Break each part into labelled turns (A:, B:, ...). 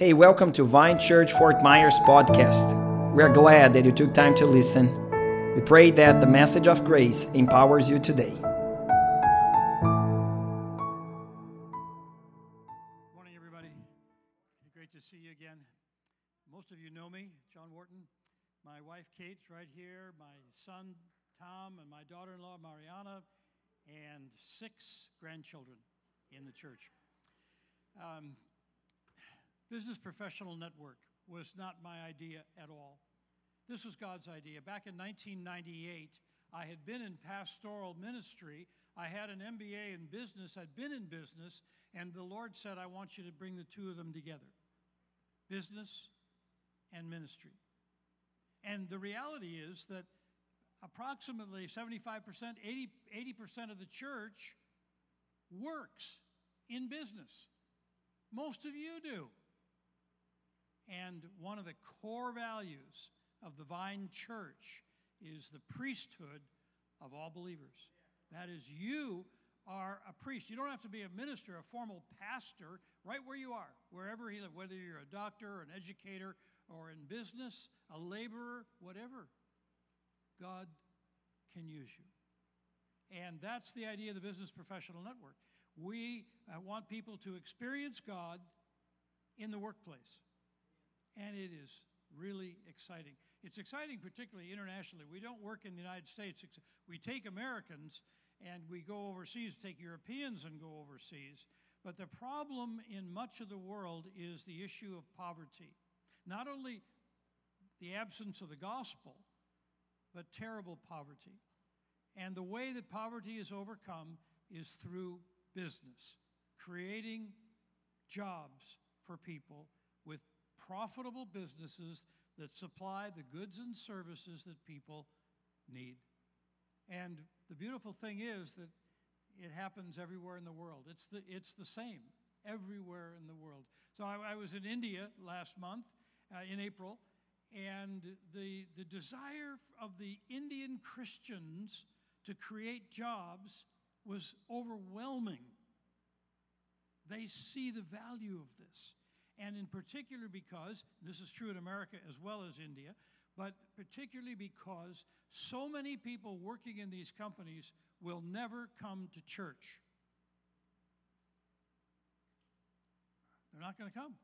A: Hey, welcome to Vine Church Fort Myers podcast. We are glad that you took time to listen. We pray that the message of grace empowers you today.
B: Good Morning, everybody. Great to see you again. Most of you know me, John Warton. My wife Kate's right here, my son Tom, and my daughter in law Mariana, and six grandchildren in the church. Um, Business Professional Network was not my idea at all. This was God's idea. Back in 1998, I had been in pastoral ministry. I had an MBA in business, I'd been in business, and the Lord said, I want you to bring the two of them together business and ministry. And the reality is that approximately 75%, 80, 80% of the church works in business. Most of you do. And one of the core values of the Vine Church is the priesthood of all believers. That is, you are a priest. You don't have to be a minister, a formal pastor, right where you are, wherever live, whether you're a doctor, an educator, or in business, a laborer, whatever. God can use you. And that's the idea of the Business Professional Network. We uh, want people to experience God in the workplace and it is really exciting. It's exciting, particularly internationally. We don't work in the United States. We take Americans and we go overseas, take Europeans and go overseas. But the problem in much of the world is the issue of poverty. Not only the absence of the gospel, but terrible poverty. And the way that poverty is overcome is through business, creating jobs for people with profitable businesses that supply the goods and services that people need. And the beautiful thing is that it happens everywhere in the world. It's the, it's the same everywhere in the world. So I, I was in India last month, uh, in April, and the, the desire of the Indian Christians to create jobs was overwhelming. They see the value of this and in particular because, this is true in America as well as India, but particularly because so many people working in these companies will never come to church. They're not going to come.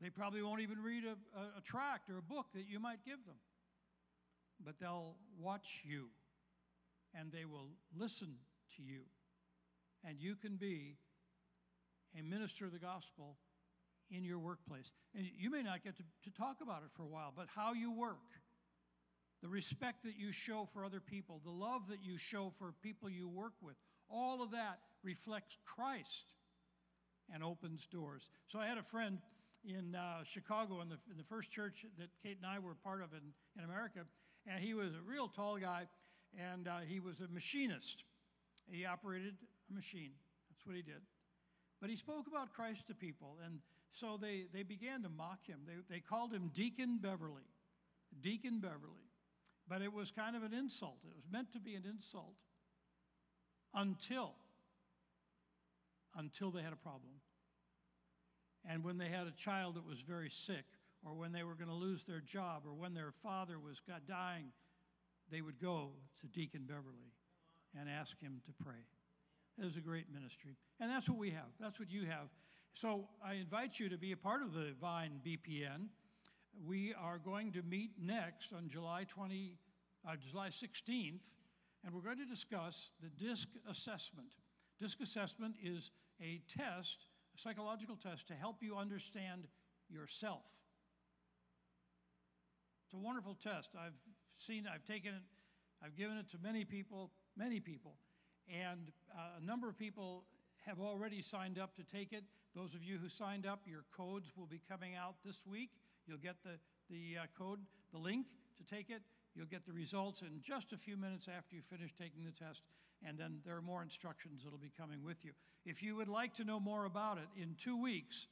B: They probably won't even read a, a, a, tract or a book that you might give them. But they'll watch you and they will listen to you. And you can be a minister of the gospel in your workplace. And you may not get to, to talk about it for a while, but how you work, the respect that you show for other people, the love that you show for people you work with, all of that reflects Christ and opens doors. So I had a friend in uh, Chicago in the, in the first church that Kate and I were part of in, in America, and he was a real tall guy, and uh, he was a machinist. He operated a machine. That's what he did. But he spoke about Christ to people, and so they, they began to mock him. They, they called him Deacon Beverly. Deacon Beverly. But it was kind of an insult. It was meant to be an insult until, until they had a problem. And when they had a child that was very sick, or when they were going to lose their job, or when their father was dying, they would go to Deacon Beverly and ask him to pray is a great ministry. And that's what we have. That's what you have. So I invite you to be a part of the Vine BPN. We are going to meet next on July 20, uh, July 16th, and we're going to discuss the DISC assessment. DISC assessment is a test, a psychological test, to help you understand yourself. It's a wonderful test. I've seen, I've taken it, I've given it to many people, many people. And uh, a number of people have already signed up to take it. Those of you who signed up, your codes will be coming out this week. You'll get the, the uh, code, the link to take it. You'll get the results in just a few minutes after you finish taking the test, and then there are more instructions that'll be coming with you. If you would like to know more about it, in two weeks,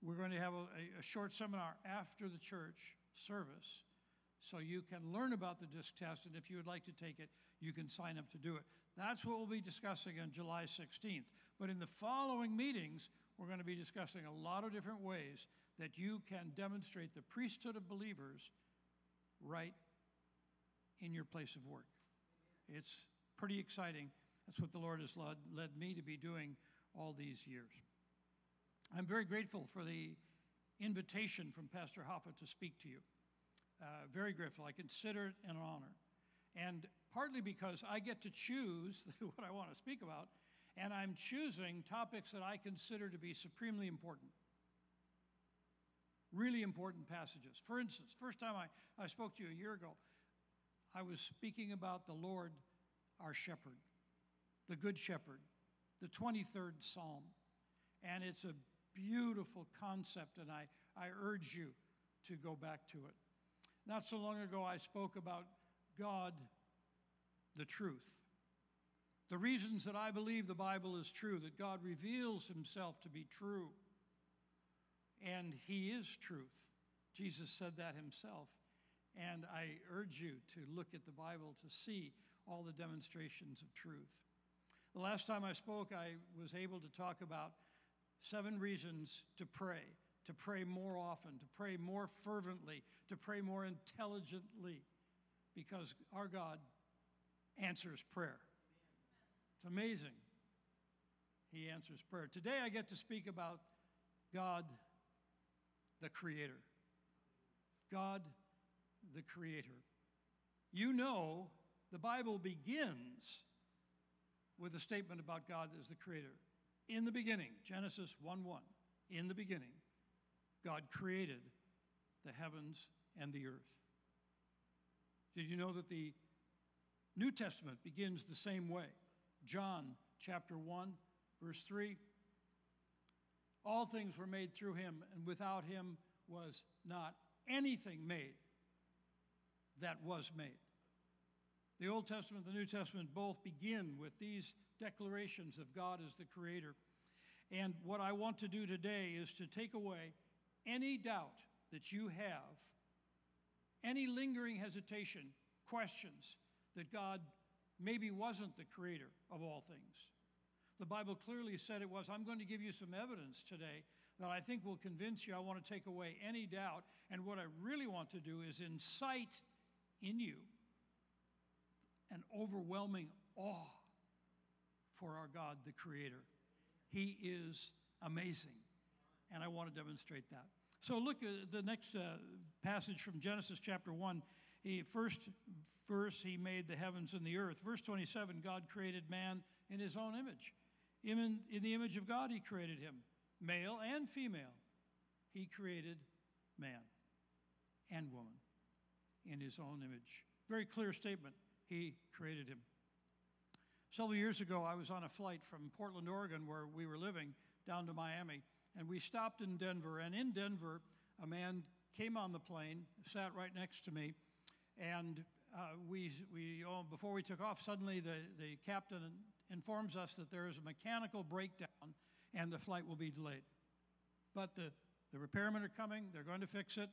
B: we're going to have a, a short seminar after the church service so you can learn about the DISC test, and if you would like to take it, you can sign up to do it. That's what we'll be discussing on July 16th. But in the following meetings, we're going to be discussing a lot of different ways that you can demonstrate the priesthood of believers right in your place of work. It's pretty exciting. That's what the Lord has led, led me to be doing all these years. I'm very grateful for the invitation from Pastor Hoffa to speak to you. Uh, very grateful. I consider it an honor. And partly because I get to choose what I want to speak about, and I'm choosing topics that I consider to be supremely important. Really important passages. For instance, first time I, I spoke to you a year ago, I was speaking about the Lord, our shepherd, the Good Shepherd, the 23rd Psalm. And it's a beautiful concept, and I, I urge you to go back to it. Not so long ago, I spoke about God, the truth. The reasons that I believe the Bible is true, that God reveals himself to be true. And he is truth. Jesus said that himself. And I urge you to look at the Bible to see all the demonstrations of truth. The last time I spoke, I was able to talk about seven reasons to pray, to pray more often, to pray more fervently, to pray more intelligently, because our God answers prayer. It's amazing. He answers prayer. Today I get to speak about God, the Creator. God, the Creator. You know, the Bible begins with a statement about God as the Creator. In the beginning, Genesis 1 1, in the beginning, God created the heavens and the earth. Did you know that the New Testament begins the same way? John chapter 1, verse 3. All things were made through him, and without him was not anything made that was made. The Old Testament and the New Testament both begin with these declarations of God as the Creator. And what I want to do today is to take away any doubt that you have, any lingering hesitation, questions that God maybe wasn't the creator of all things. The Bible clearly said it was. I'm going to give you some evidence today that I think will convince you. I want to take away any doubt. And what I really want to do is incite in you an overwhelming awe for our God, the Creator. He is amazing. And I want to demonstrate that. So look at the next uh, passage from Genesis chapter 1. He, first verse, he made the heavens and the earth. Verse 27, God created man in his own image. In, in the image of God, he created him. Male and female, he created man and woman in his own image. Very clear statement. He created him. Several years ago, I was on a flight from Portland, Oregon, where we were living, down to Miami, and we stopped in Denver. And in Denver, a man came on the plane, sat right next to me, and uh, we, we oh, before we took off, suddenly the, the captain informs us that there is a mechanical breakdown and the flight will be delayed. But the, the repairmen are coming, they're going to fix it.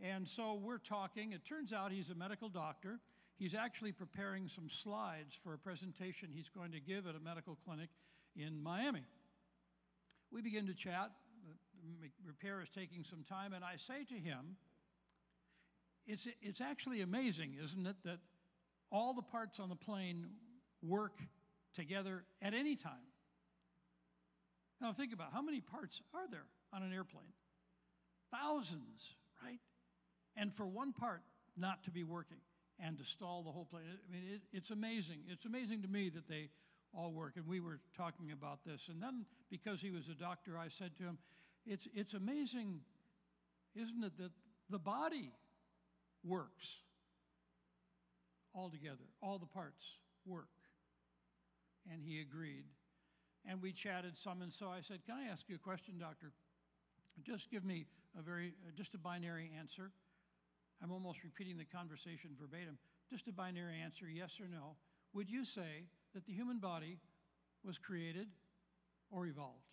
B: And so we're talking. It turns out he's a medical doctor. He's actually preparing some slides for a presentation he's going to give at a medical clinic in Miami. We begin to chat. The repair is taking some time, and I say to him, it's, it's actually amazing, isn't it, that all the parts on the plane work together at any time. Now, think about how many parts are there on an airplane? Thousands, right? And for one part not to be working and to stall the whole plane. I mean, it, it's amazing. It's amazing to me that they all work. And we were talking about this. And then, because he was a doctor, I said to him, It's, it's amazing, isn't it, that the body works all together, all the parts work. And he agreed. And we chatted some. And so I said, Can I ask you a question, doctor? Just give me a very, uh, just a binary answer. I'm almost repeating the conversation verbatim. Just a binary answer, yes or no. Would you say that the human body was created or evolved?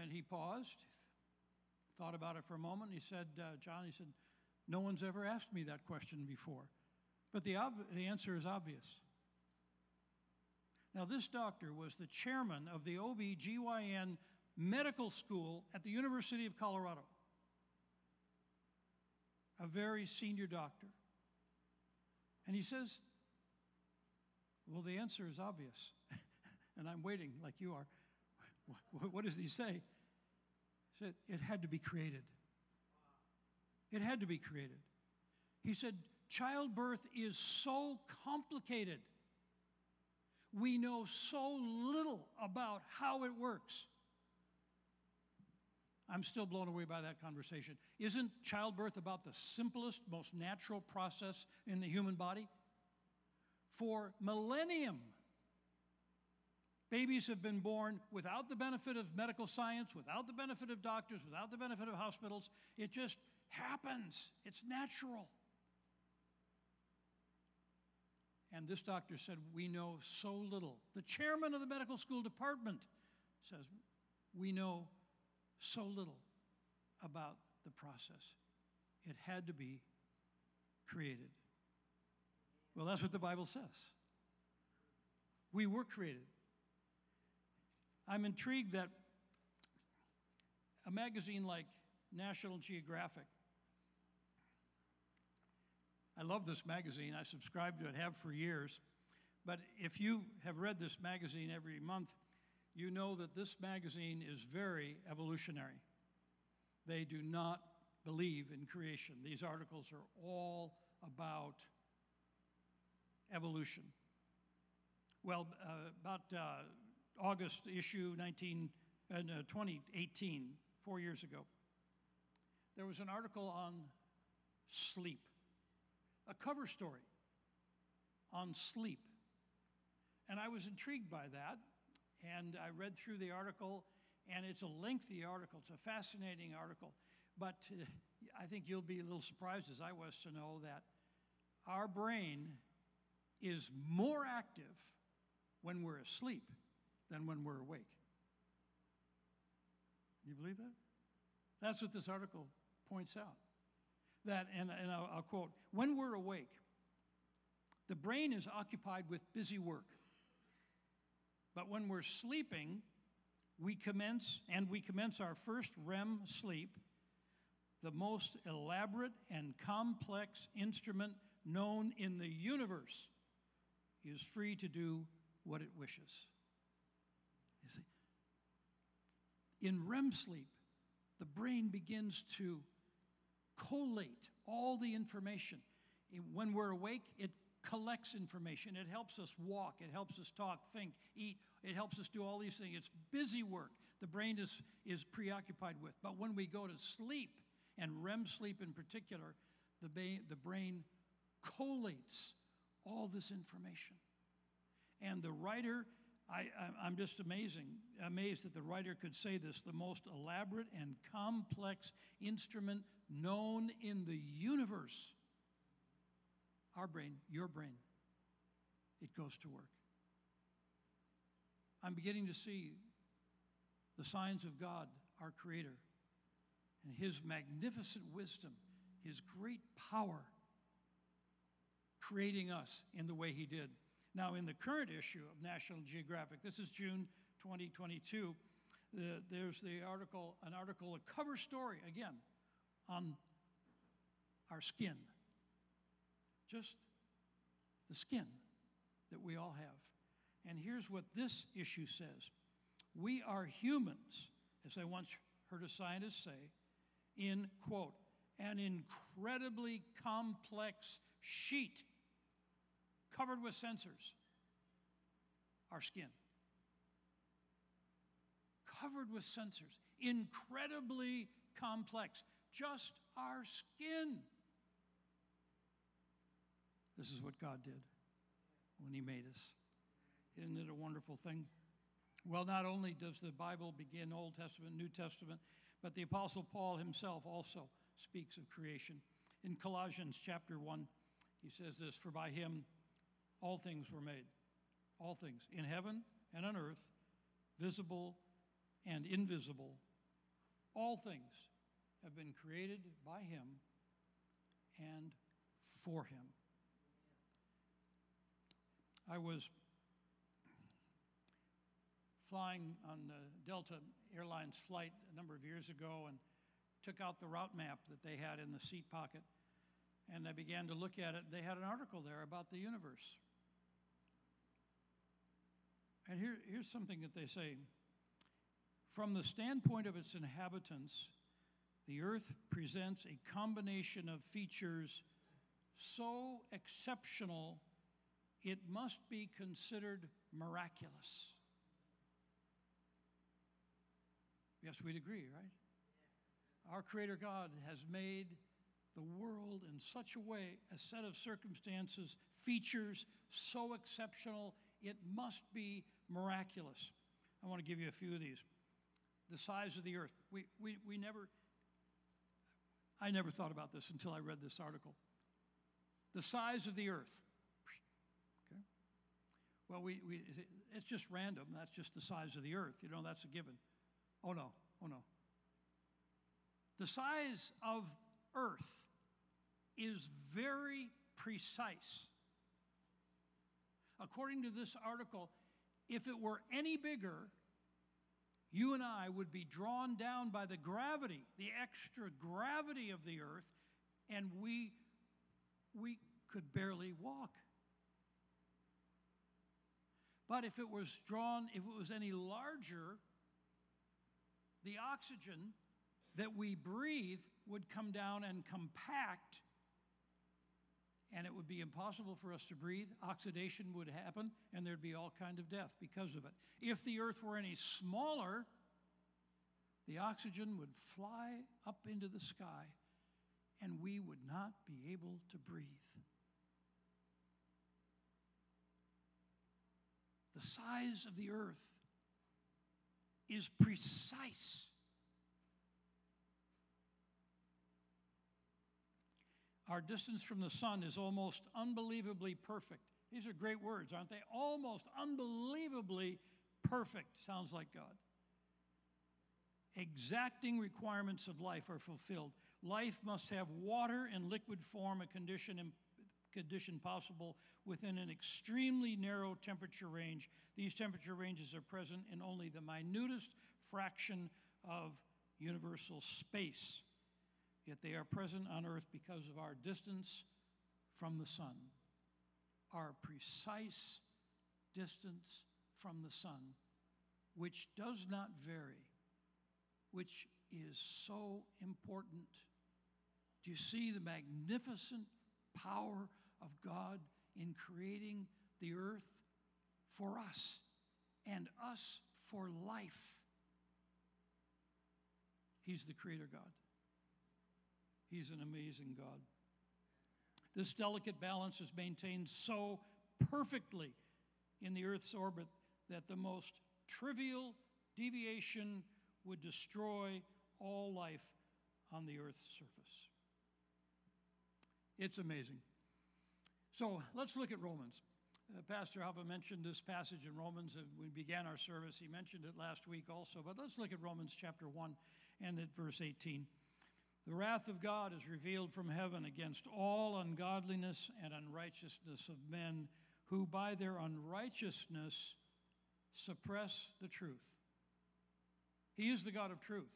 B: And he paused, thought about it for a moment. He said, uh, John, he said, no one's ever asked me that question before. But the, ob- the answer is obvious. Now, this doctor was the chairman of the OB/GYN medical school at the University of Colorado, a very senior doctor. And he says, Well, the answer is obvious. and I'm waiting like you are. What does he say? Said, It had to be created. It had to be created. He said, Childbirth is so complicated. We know so little about how it works. I'm still blown away by that conversation. Isn't childbirth about the simplest, most natural process in the human body? For millennium, babies have been born without the benefit of medical science, without the benefit of doctors, without the benefit of hospitals. It just happens, it's natural. And this doctor said, We know so little. The chairman of the medical school department says, We know so little about the process. It had to be created. Well, that's what the Bible says. We were created. I'm intrigued that a magazine like National Geographic, I love this magazine. I subscribe to it, have for years. But if you have read this magazine every month, you know that this magazine is very evolutionary. They do not believe in creation. These articles are all about evolution. Well, uh, about uh, August issue 19, uh, 2018, four years ago, there was an article on sleep, a cover story on sleep. And I was intrigued by that and I read through the article, and it's a lengthy article. It's a fascinating article. But uh, I think you'll be a little surprised, as I was, to know that our brain is more active when we're asleep than when we're awake. You believe that? That's what this article points out. That, and, and I'll, I'll quote, when we're awake, the brain is occupied with busy work. But when we're sleeping, we commence, and we commence our first REM sleep, the most elaborate and complex instrument known in the universe is free to do what it wishes. You see, in REM sleep, the brain begins to collate all the information. When we're awake, it collects information. It helps us walk. It helps us talk, think, eat. It helps us do all these things. It's busy work the brain is, is preoccupied with. But when we go to sleep, and REM sleep in particular, the, ba- the brain collates all this information. And the writer, I, I'm just amazing, amazed that the writer could say this the most elaborate and complex instrument known in the universe our brain, your brain, it goes to work. I'm beginning to see the signs of God, our Creator, and His magnificent wisdom, His great power, creating us in the way He did. Now, in the current issue of National Geographic, this is June 2022, the, there's the article, an article, a cover story, again, on our skin just the skin that we all have. And here's what this issue says We are humans, as I once heard a scientist say, in, quote, an incredibly complex sheet covered with sensors. Our skin. Covered with sensors. Incredibly complex. Just our skin. This is what God did when He made us. Isn't it a wonderful thing? Well, not only does the Bible begin Old Testament, New Testament, but the Apostle Paul himself also speaks of creation. In Colossians chapter 1, he says this For by him all things were made, all things, in heaven and on earth, visible and invisible. All things have been created by him and for him. I was flying on the Delta Airlines flight a number of years ago and took out the route map that they had in the seat pocket. And I began to look at it. They had an article there about the universe. And here, here's something that they say From the standpoint of its inhabitants, the earth presents a combination of features so exceptional it must be considered miraculous. Yes, we'd agree, right? Our Creator God has made the world in such a way, a set of circumstances, features so exceptional, it must be miraculous. I want to give you a few of these. The size of the earth. We, we, we never, I never thought about this until I read this article. The size of the earth. Okay. Well, we, we, it's just random. That's just the size of the earth. You know, that's a given. Oh, no. Oh, no. The size of earth is very precise. According to this article, if it were any bigger, you and I would be drawn down by the gravity, the extra gravity of the earth, and we, we could barely walk. But if it was drawn, if it was any larger, the oxygen that we breathe would come down and compact and it would be impossible for us to breathe oxidation would happen and there'd be all kind of death because of it. If the earth were any smaller the oxygen would fly up into the sky and we would not be able to breathe. The size of the earth is precise Our distance from the sun is almost unbelievably perfect. These are great words, aren't they? Almost unbelievably perfect. Sounds like God. Exacting requirements of life are fulfilled. Life must have water in liquid form, a condition, condition possible within an extremely narrow temperature range. These temperature ranges are present in only the minutest fraction of universal space yet they are present on earth because of our distance from the sun, our precise distance from the sun, which does not vary, which is so important. Do you see the magnificent power of God in creating the earth for us and us for life? He's the Creator God. He's an amazing God. This delicate balance is maintained so perfectly in the Earth's orbit that the most trivial deviation would destroy all life on the Earth's surface. It's amazing. So let's look at Romans. Uh, Pastor Hava mentioned this passage in Romans and we began our service. He mentioned it last week also, but let's look at Romans chapter 1 and at verse 18. The wrath of God is revealed from heaven against all ungodliness and unrighteousness of men who by their unrighteousness suppress the truth. He is the God of truth.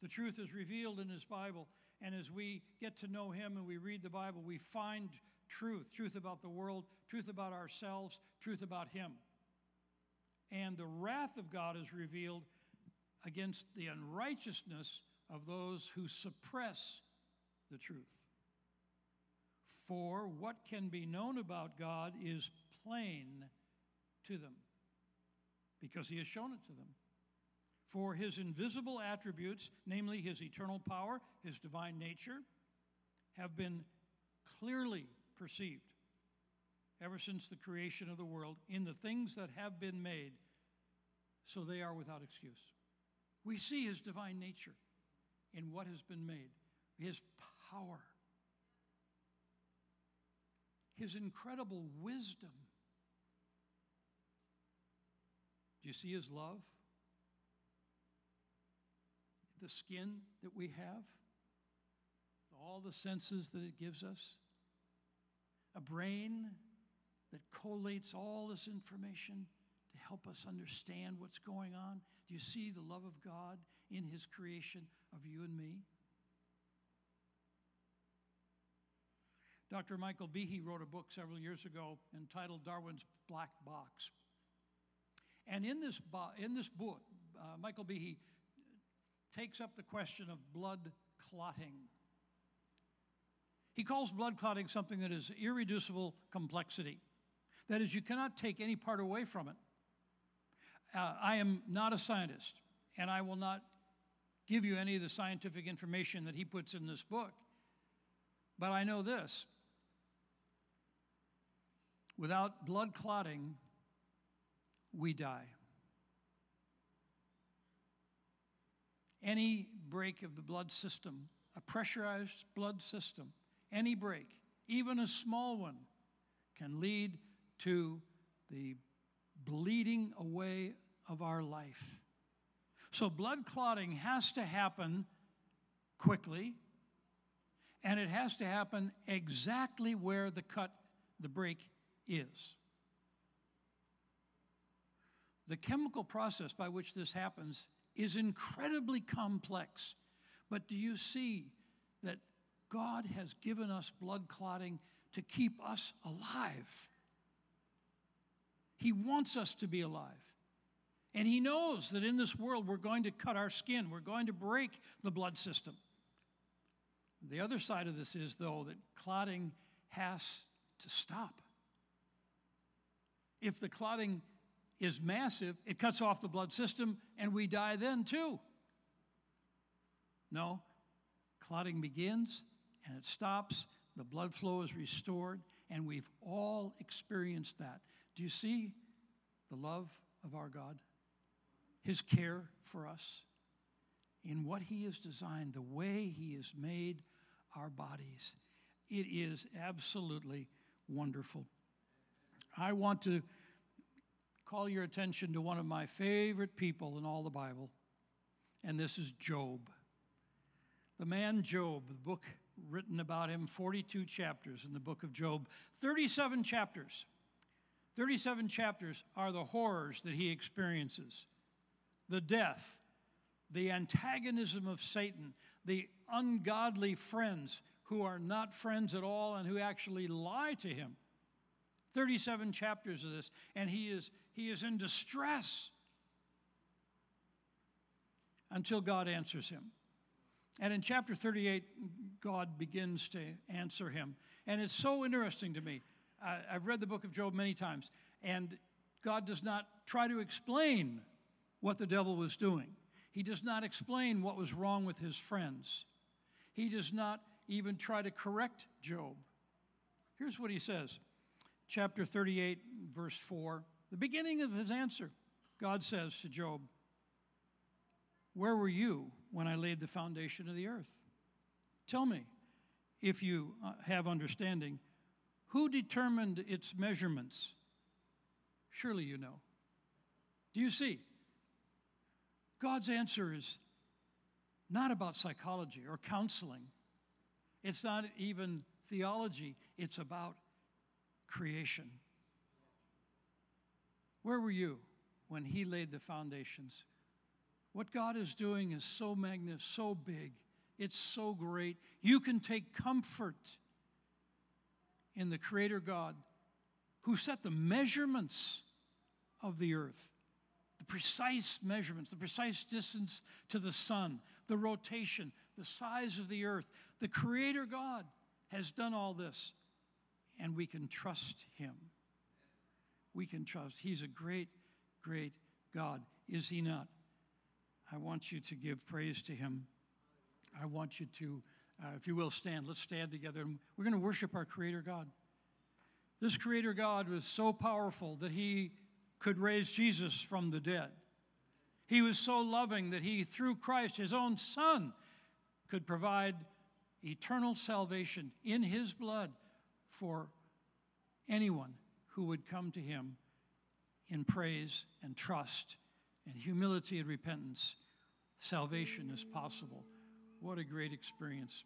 B: The truth is revealed in His Bible, and as we get to know Him and we read the Bible, we find truth truth about the world, truth about ourselves, truth about Him. And the wrath of God is revealed against the unrighteousness of those who suppress the truth. For what can be known about God is plain to them, because he has shown it to them. For his invisible attributes, namely his eternal power, his divine nature, have been clearly perceived ever since the creation of the world in the things that have been made, so they are without excuse. We see his divine nature in what has been made, His power, His incredible wisdom. Do you see His love? The skin that we have, all the senses that it gives us, a brain that collates all this information to help us understand what's going on? Do you see the love of God in His creation of you and me? Dr. Michael Behe wrote a book several years ago entitled Darwin's Black Box. And in this, bo- in this book, uh, Michael Behe takes up the question of blood clotting. He calls blood clotting something that is irreducible complexity. That is, you cannot take any part away from it. Uh, I am not a scientist, and I will not give you any of the scientific information that he puts in this book. But I know this without blood clotting, we die. Any break of the blood system, a pressurized blood system, any break, even a small one, can lead to the bleeding away of our life. So, blood clotting has to happen quickly, and it has to happen exactly where the cut, the break is. The chemical process by which this happens is incredibly complex. But do you see that God has given us blood clotting to keep us alive? He wants us to be alive. And He knows that in this world we're going to cut our skin, we're going to break the blood system. The other side of this is, though, that clotting has to stop. If the clotting is massive, it cuts off the blood system, and we die then too. No, clotting begins and it stops, the blood flow is restored, and we've all experienced that. Do you see the love of our God? His care for us in what He has designed, the way He has made our bodies. It is absolutely wonderful. I want to call your attention to one of my favorite people in all the Bible, and this is Job. The man Job, the book written about him, 42 chapters in the book of Job, 37 chapters 37 chapters are the horrors that he experiences the death, the antagonism of Satan, the ungodly friends who are not friends at all and who actually lie to him. 37 chapters of this, and he is, he is in distress until God answers him. And in chapter 38, God begins to answer him. And it's so interesting to me. I, I've read the book of Job many times, and God does not try to explain what the devil was doing. He does not explain what was wrong with his friends. He does not even try to correct Job. Here's what he says chapter 38, verse 4, the beginning of his answer. God says to Job, Where were you when I laid the foundation of the earth? Tell me, if you uh, have understanding, who determined its measurements? Surely you know. Do you see? God's answer is not about psychology or counseling. It's not even theology. It's about creation. Where were you when He laid the foundations? What God is doing is so magnificent, so big, it's so great. You can take comfort in the Creator God who set the measurements of the earth, precise measurements, the precise distance to the sun, the rotation, the size of the earth. The Creator God has done all this, and we can trust Him. We can trust. He's a great, great God, is He not? I want you to give praise to Him. I want you to uh, if you will, stand. Let's stand together. And we're going to worship our Creator God. This Creator God was so powerful that He could raise Jesus from the dead. He was so loving that He, through Christ, His own Son, could provide eternal salvation in His blood for anyone who would come to Him in praise and trust and humility and repentance. Salvation is possible. What a great experience.